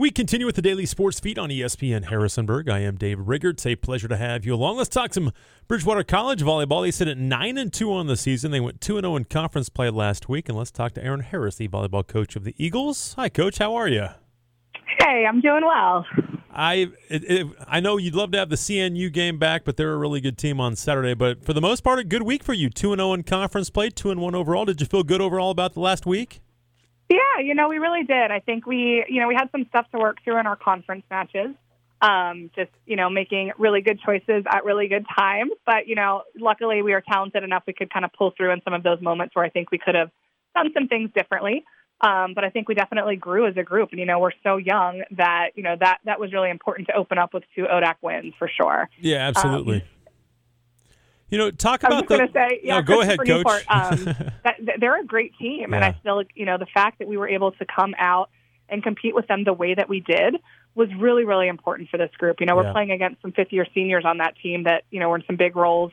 We continue with the daily sports feed on ESPN Harrisonburg. I am Dave Riggert. It's a pleasure to have you along. Let's talk some Bridgewater College volleyball. They sit at nine and two on the season. They went two and zero in conference play last week. And let's talk to Erin Harris, the volleyball coach of the Eagles. Hi, coach. How are you? Hey, I'm doing well. I it, it, I know you'd love to have the CNU game back, but they're a really good team on Saturday. But for the most part, a good week for you. Two and zero in conference play, two and one overall. Did you feel good overall about the last week? Yeah, you know, we really did. I think we, you know, we had some stuff to work through in our conference matches. Um, just, you know, making really good choices at really good times. But, you know, luckily we are talented enough we could kind of pull through in some of those moments where I think we could have done some things differently. Um, but I think we definitely grew as a group. And, you know, we're so young that, you know, that, that was really important to open up with two ODAC wins for sure. Yeah, absolutely. Um, you know, talk about the. Say, yeah, no, go ahead, Coach. Newport, um, that, they're a great team, yeah. and I feel you know the fact that we were able to come out and compete with them the way that we did was really really important for this group. You know, we're yeah. playing against some fifth year seniors on that team that you know were in some big roles,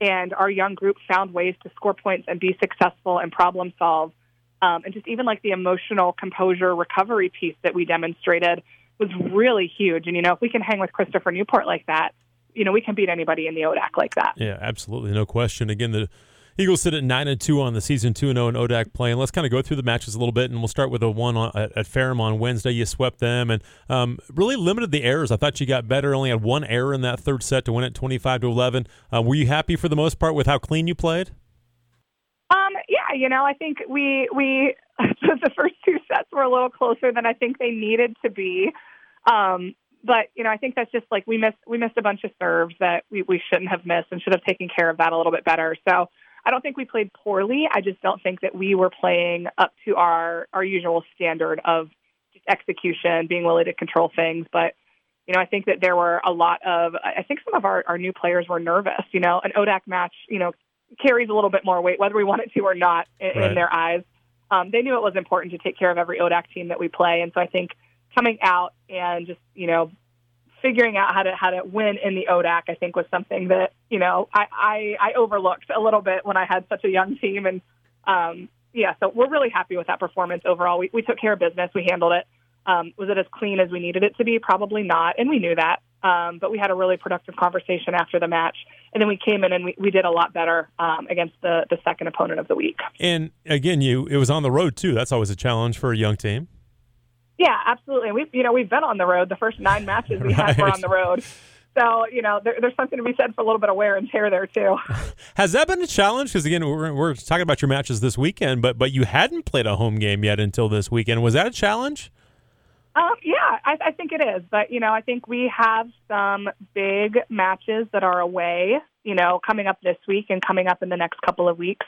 and our young group found ways to score points and be successful and problem solve, um, and just even like the emotional composure recovery piece that we demonstrated was really huge. And you know, if we can hang with Christopher Newport like that you know, we can beat anybody in the ODAC like that. Yeah, absolutely. No question. Again, the Eagles sit at 9 and 2 on the season 2 and 0 in ODAC play. And let's kind of go through the matches a little bit. And we'll start with a one on, at, at Ferrum on Wednesday. You swept them and um, really limited the errors. I thought you got better. Only had one error in that third set to win it 25 to 11. Uh, were you happy for the most part with how clean you played? Um, yeah, you know, I think we we the first two sets were a little closer than I think they needed to be. Um, but you know, I think that's just like we missed we missed a bunch of serves that we, we shouldn't have missed and should have taken care of that a little bit better. So I don't think we played poorly. I just don't think that we were playing up to our our usual standard of just execution, being willing to control things. But you know, I think that there were a lot of I think some of our, our new players were nervous. You know, an ODAC match, you know, carries a little bit more weight, whether we want it to or not, in, right. in their eyes. Um, they knew it was important to take care of every ODAC team that we play, and so I think coming out and just you know figuring out how to how to win in the ODAC, I think was something that you know I, I I overlooked a little bit when I had such a young team, and um, yeah, so we're really happy with that performance overall. We we took care of business, we handled it. Um, was it as clean as we needed it to be? Probably not, and we knew that. Um, but we had a really productive conversation after the match, and then we came in and we, we did a lot better um, against the the second opponent of the week. And again, you it was on the road too. That's always a challenge for a young team. Yeah, absolutely. We've you know we've been on the road. The first nine matches we right. had were on the road. So you know there, there's something to be said for a little bit of wear and tear there too. Has that been a challenge? Because again, we're, we're talking about your matches this weekend, but but you hadn't played a home game yet until this weekend. Was that a challenge? Um, yeah, I, I think it is. But you know, I think we have some big matches that are away. You know, coming up this week and coming up in the next couple of weeks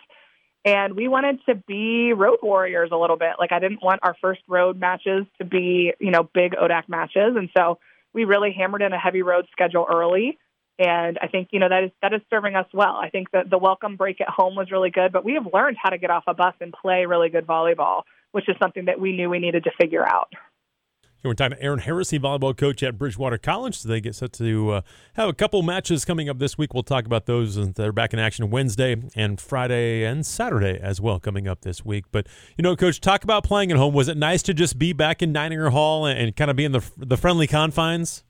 and we wanted to be road warriors a little bit. Like I didn't want our first road matches to be, you know, big ODAC matches, and so we really hammered in a heavy road schedule early. And I think you know that is that is serving us well. I think that the welcome break at home was really good, but we have learned how to get off a bus and play really good volleyball, which is something that we knew we needed to figure out. We're talking to Erin Harris, volleyball coach at Bridgewater College. So they get set to uh, have a couple matches coming up this week. We'll talk about those. They're back in action Wednesday and Friday and Saturday as well coming up this week. But you know, coach, talk about playing at home. Was it nice to just be back in Nininger Hall and, and kind of be in the the friendly confines?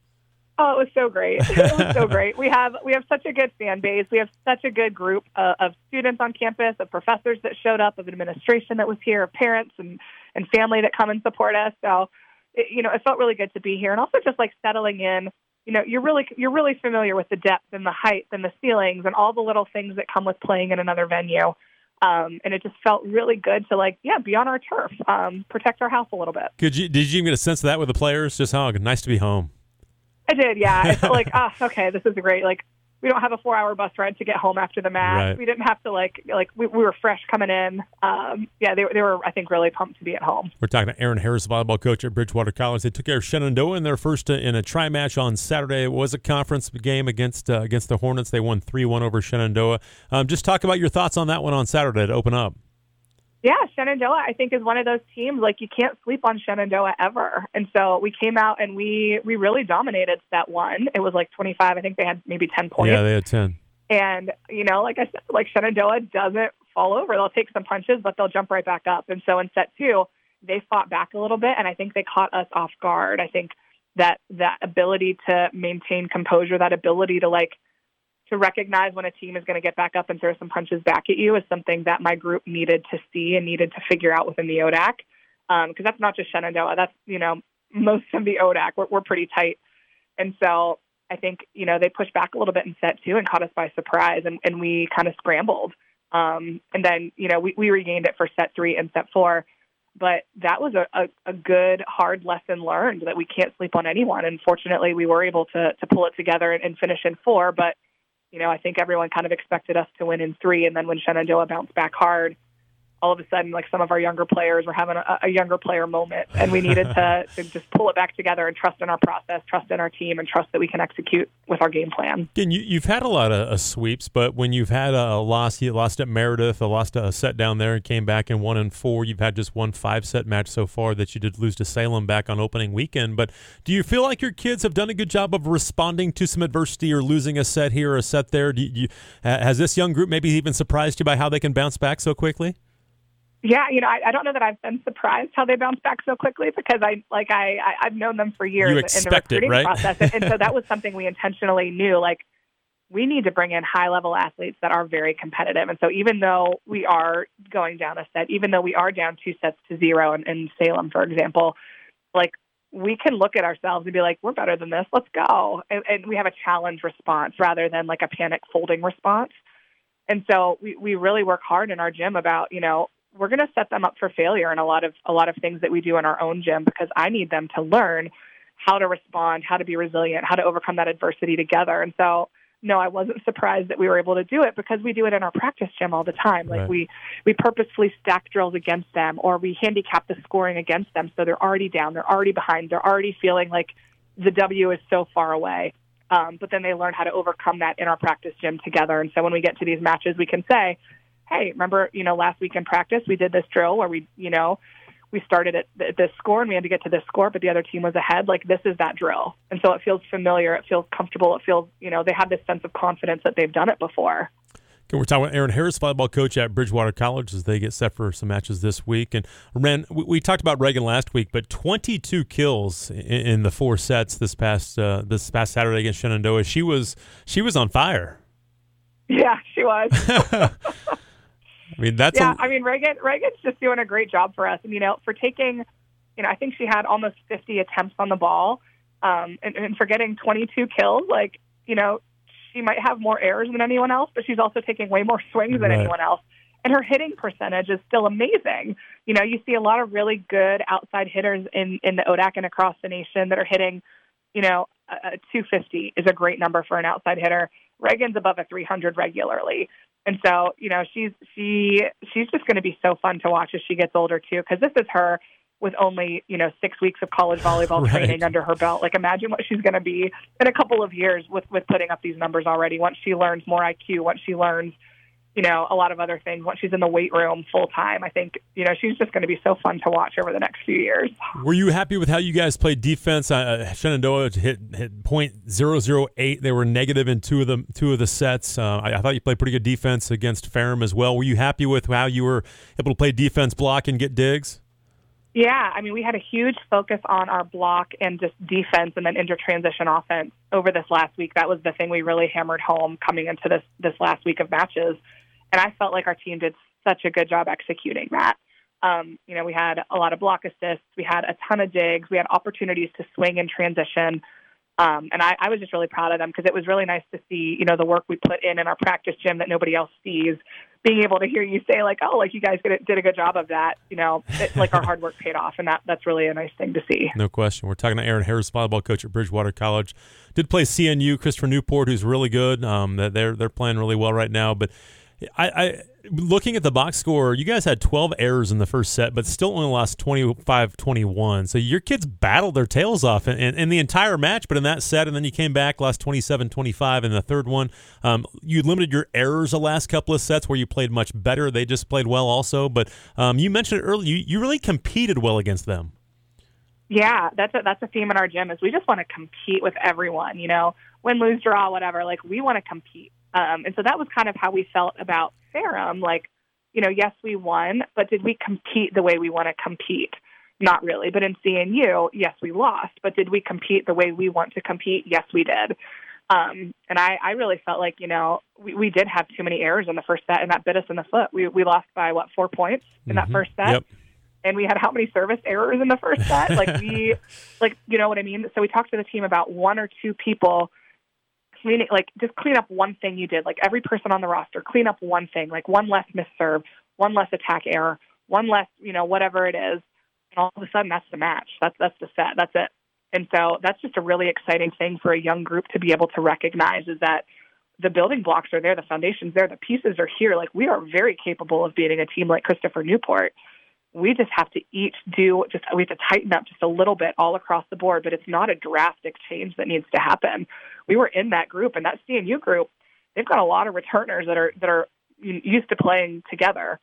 Oh, it was so great! It was so great. We have we have such a good fan base. We have such a good group uh, of students on campus, of professors that showed up, of administration that was here, of parents and and family that come and support us. So it, you know, it felt really good to be here, and also just like settling in. You know, you're really you're really familiar with the depth and the height and the ceilings and all the little things that come with playing in another venue. Um, and it just felt really good to like, yeah, be on our turf, um, protect our house a little bit. Could you did you even get a sense of that with the players? Just how nice to be home. I did, yeah. I felt like, ah, oh, okay, this is great. Like we don't have a four hour bus ride to get home after the match. Right. We didn't have to like like we, we were fresh coming in. Um, yeah, they, they were I think really pumped to be at home. We're talking to Erin Harris, volleyball coach at Bridgewater College. They took care of Shenandoah in their first uh, in a try match on Saturday. It was a conference game against uh, against the Hornets. They won three one over Shenandoah. Um, just talk about your thoughts on that one on Saturday to open up. Yeah, Shenandoah, I think, is one of those teams like you can't sleep on Shenandoah ever. And so we came out and we we really dominated that one. It was like 25. I think they had maybe 10 points. Yeah, they had 10. And you know, like I said, like Shenandoah doesn't fall over. They'll take some punches, but they'll jump right back up. And so in set two, they fought back a little bit, and I think they caught us off guard. I think that that ability to maintain composure, that ability to like to recognize when a team is going to get back up and throw some punches back at you is something that my group needed to see and needed to figure out within the ODAC. Because um, that's not just Shenandoah. That's, you know, most of the ODAC. We're, we're pretty tight. And so I think, you know, they pushed back a little bit in set two and caught us by surprise. And, and we kind of scrambled. Um, and then, you know, we, we regained it for set three and set four. But that was a, a, a good, hard lesson learned that we can't sleep on anyone. And fortunately, we were able to, to pull it together and, and finish in four. But you know, I think everyone kind of expected us to win in three, and then when Shenandoah bounced back hard, all of a sudden, like some of our younger players were having a, a younger player moment, and we needed to, to just pull it back together and trust in our process, trust in our team, and trust that we can execute with our game plan. Again, you, have had a lot of uh, sweeps, but when you've had a, a loss, you lost at Meredith, a lost a set down there, and came back in one and four. You've had just one five set match so far that you did lose to Salem back on opening weekend. But do you feel like your kids have done a good job of responding to some adversity or losing a set here or a set there? Do you, you, has this young group maybe even surprised you by how they can bounce back so quickly? Yeah, you know, I, I don't know that I've been surprised how they bounce back so quickly because I like I, I I've known them for years in the recruiting it, right? process, and, and so that was something we intentionally knew. Like, we need to bring in high level athletes that are very competitive, and so even though we are going down a set, even though we are down two sets to zero in, in Salem, for example, like we can look at ourselves and be like, we're better than this. Let's go, and, and we have a challenge response rather than like a panic folding response. And so we, we really work hard in our gym about, you know, we're going to set them up for failure in a lot of a lot of things that we do in our own gym because I need them to learn how to respond, how to be resilient, how to overcome that adversity together. And so no, I wasn't surprised that we were able to do it because we do it in our practice gym all the time. Like right. we we purposefully stack drills against them or we handicap the scoring against them so they're already down, they're already behind, they're already feeling like the W is so far away. Um, but then they learn how to overcome that in our practice gym together. And so when we get to these matches, we can say, hey, remember, you know, last week in practice we did this drill where we, you know, we started at this score and we had to get to this score, but the other team was ahead. Like this is that drill, and so it feels familiar. It feels comfortable. It feels, you know, they have this sense of confidence that they've done it before. Okay, we're talking with Erin Harris, volleyball coach at Bridgewater College, as they get set for some matches this week. And Ren, we, we talked about Reagan last week, but 22 kills in, in the four sets this past uh, this past Saturday against Shenandoah. She was she was on fire. Yeah, she was. I mean, that's yeah. A... I mean, Reagan Reagan's just doing a great job for us, and you know, for taking, you know, I think she had almost 50 attempts on the ball, um, and, and for getting 22 kills. Like, you know, she might have more errors than anyone else, but she's also taking way more swings than right. anyone else. And her hitting percentage is still amazing. You know, you see a lot of really good outside hitters in in the ODAC and across the nation that are hitting, you know, a, a 250 is a great number for an outside hitter. Reagan's above a 300 regularly. And so, you know, she's she she's just going to be so fun to watch as she gets older too, because this is her with only you know six weeks of college volleyball right. training under her belt. Like, imagine what she's going to be in a couple of years with with putting up these numbers already. Once she learns more IQ, once she learns you know, a lot of other things. Once she's in the weight room full time, I think, you know, she's just going to be so fun to watch over the next few years. Were you happy with how you guys played defense? Uh, Shenandoah hit hit point zero zero eight. They were negative in two of the two of the sets. Uh, I, I, thought you played pretty good defense against Ferrum as well. Were you happy with how you were able to play defense, block, and get digs? Yeah, I mean, we had a huge focus on our block and just defense, and then inter transition offense over this last week. That was the thing we really hammered home coming into this this last week of matches and I felt like our team did such a good job executing that. Um, you know, we had a lot of block assists, we had a ton of digs, we had opportunities to swing and transition. Um, and I, I was just really proud of them because it was really nice to see, you know, the work we put in in our practice gym that nobody else sees. Being able to hear you say like, "Oh, like you guys did, a good job of that," you know, it, like our hard work paid off, and that that's really a nice thing to see. No question. We're talking to Erin Harris, volleyball coach at Bridgewater College. Did play CNU, Christopher Newport, who's really good. Um, they're they're playing really well right now, but I, I looking at the box score, you guys had 12 errors in the first set, but still only lost 25-21. So your kids battled their tails off in, in, in, the entire match, but in that set, and then you came back, lost 27-25 in the third one. Um, you limited your errors the last couple of sets where you played much better. They just played well also, but um, you mentioned earlier. You, you really competed well against them. Yeah, that's a, that's a theme in our gym is we just want to compete with everyone. You know, win, lose, draw, whatever. Like we want to compete. Um, and so that was kind of how we felt about Ferrum. Like, you know, yes, we won, but did we compete the way we want to compete? Not really. But in CNU, yes, we lost. But did we compete the way we want to compete? Yes, we did. Um, and I, I really felt like, you know, we, we did have too many errors in the first set, and that bit us in the foot. We, we lost by, what, four points in mm-hmm. that first set? Yep. And we had how many service errors in the first set? like, we, like, you know what I mean? So we talked to the team about one or two people cleaning, like, just clean up one thing you did. Like, every person on the roster, clean up one thing, like one less misserve, one less attack error, one less, you know, whatever it is. And all of a sudden, that's the match. That's, that's the set. That's it. And so that's just a really exciting thing for a young group to be able to recognize is that the building blocks are there, the foundation's there, the pieces are here. Like we are very capable of beating a team like Christopher Newport. We just have to each do just we have to tighten up just a little bit all across the board, but it's not a drastic change that needs to happen. We were in that group and that CNU group, they've got a lot of returners that are that are used to playing together.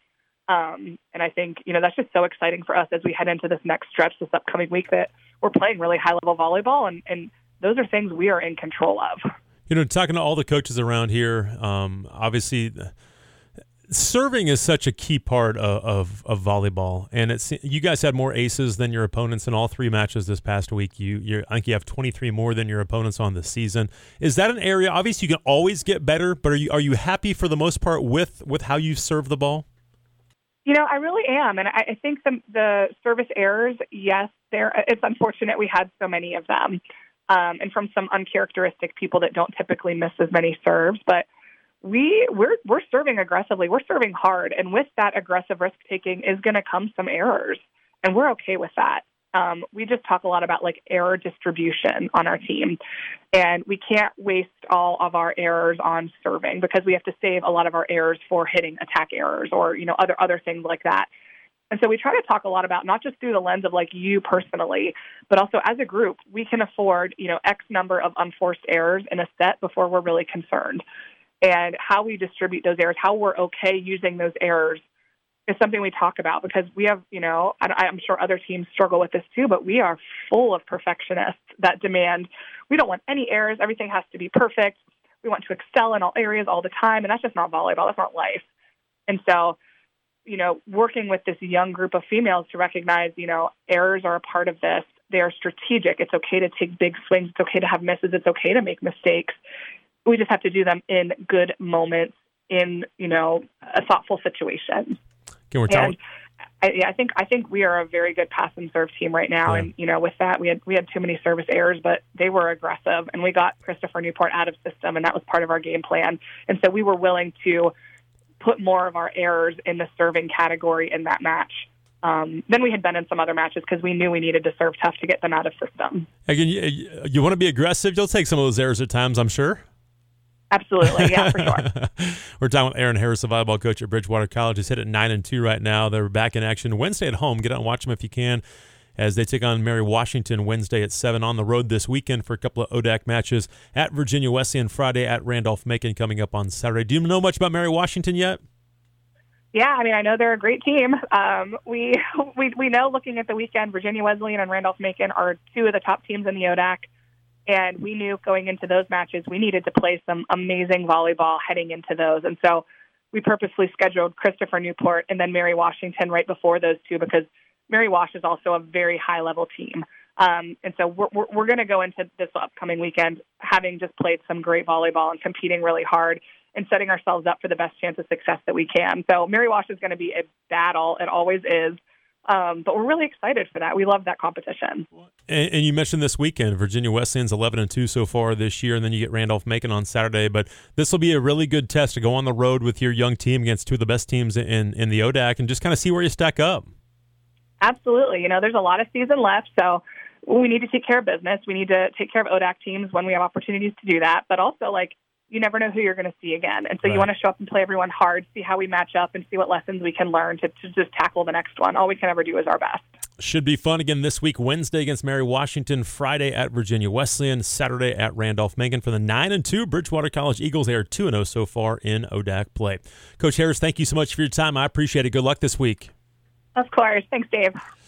Um, and I think, you know, that's just so exciting for us as we head into this next stretch this upcoming week that we're playing really high level volleyball. And, and those are things we are in control of. You know, talking to all the coaches around here, um, obviously serving is such a key part of, of, of, volleyball. And it's, you guys had more aces than your opponents in all three matches this past week. You, I think you have 23 more than your opponents on the season. Is that an area, obviously you can always get better, but are you, are you happy for the most part with, with how you serve the ball? You know, I really am, and I, I think the the service errors, yes, there. It's unfortunate we had so many of them, um, and from some uncharacteristic people that don't typically miss as many serves. But we we're we're serving aggressively, we're serving hard, and with that aggressive risk taking is going to come some errors, and we're okay with that um, we just talk a lot about like error distribution on our team. And we can't waste all of our errors on serving because we have to save a lot of our errors for hitting attack errors or, you know, other other things like that. And so we try to talk a lot about not just through the lens of like you personally, but also as a group, we can afford, you know, X number of unforced errors in a set before we're really concerned. And how we distribute those errors, how we're okay using those errors is something we talk about because we have, you know, I'm sure other teams struggle with this too, but we are full of perfectionists that demand we don't want any errors. Everything has to be perfect. We want to excel in all areas all the time. And that's just not volleyball. That's not life. And so, you know, working with this young group of females to recognize, you know, errors are a part of this. They are strategic. It's okay to take big swings. It's okay to have misses. It's okay to make mistakes. We just have to do them in good moments in, you know, a thoughtful situation. Can we talk? I, I think I think we are a very good pass and serve team right now, yeah. and you know with that we had we had too many service errors, but they were aggressive, and we got Christopher Newport out of system, and that was part of our game plan, and so we were willing to put more of our errors in the serving category in that match. Um, than we had been in some other matches because we knew we needed to serve tough to get them out of system. Again, you, you want to be aggressive. You'll take some of those errors at times, I'm sure. Absolutely, yeah, for sure. We're talking with Erin Harris, the volleyball coach at Bridgewater College. Is hit at nine and two right now. They're back in action Wednesday at home. Get out and watch them if you can, as they take on Mary Washington Wednesday at seven on the road this weekend for a couple of ODAC matches at Virginia Wesleyan Friday at Randolph Macon coming up on Saturday. Do you know much about Mary Washington yet? Yeah, I mean, I know they're a great team. Um, we we we know looking at the weekend, Virginia Wesleyan and Randolph Macon are two of the top teams in the ODAC. And we knew going into those matches, we needed to play some amazing volleyball heading into those. And so we purposely scheduled Christopher Newport and then Mary Washington right before those two because Mary Wash is also a very high level team. Um, and so we're, we're, we're going to go into this upcoming weekend having just played some great volleyball and competing really hard and setting ourselves up for the best chance of success that we can. So Mary Wash is going to be a battle. It always is. Um, but we're really excited for that. We love that competition. And, and, you mentioned this weekend, Virginia Wesleyan's 11 and 2 so far this year, and then you get Randolph Macon on Saturday. But this will be a really good test to go on the road with your young team against two of the best teams in, in the ODAC and just kind of see where you stack up. Absolutely. You know, there's a lot of season left, so we need to take care of business. We need to take care of ODAC teams when we have opportunities to do that. But also, like, you never know who you're going to see again. And so right. you want to show up and play everyone hard, see how we match up, and see what lessons we can learn to, to just tackle the next one. All we can ever do is our best. Should be fun again this week. Wednesday against Mary Washington, Friday at Virginia Wesleyan, Saturday at Randolph Macon for the nine and two Bridgewater College Eagles. They are two and zero oh so far in ODAC play. Coach Harris, thank you so much for your time. I appreciate it. Good luck this week. Of course. Thanks, Dave.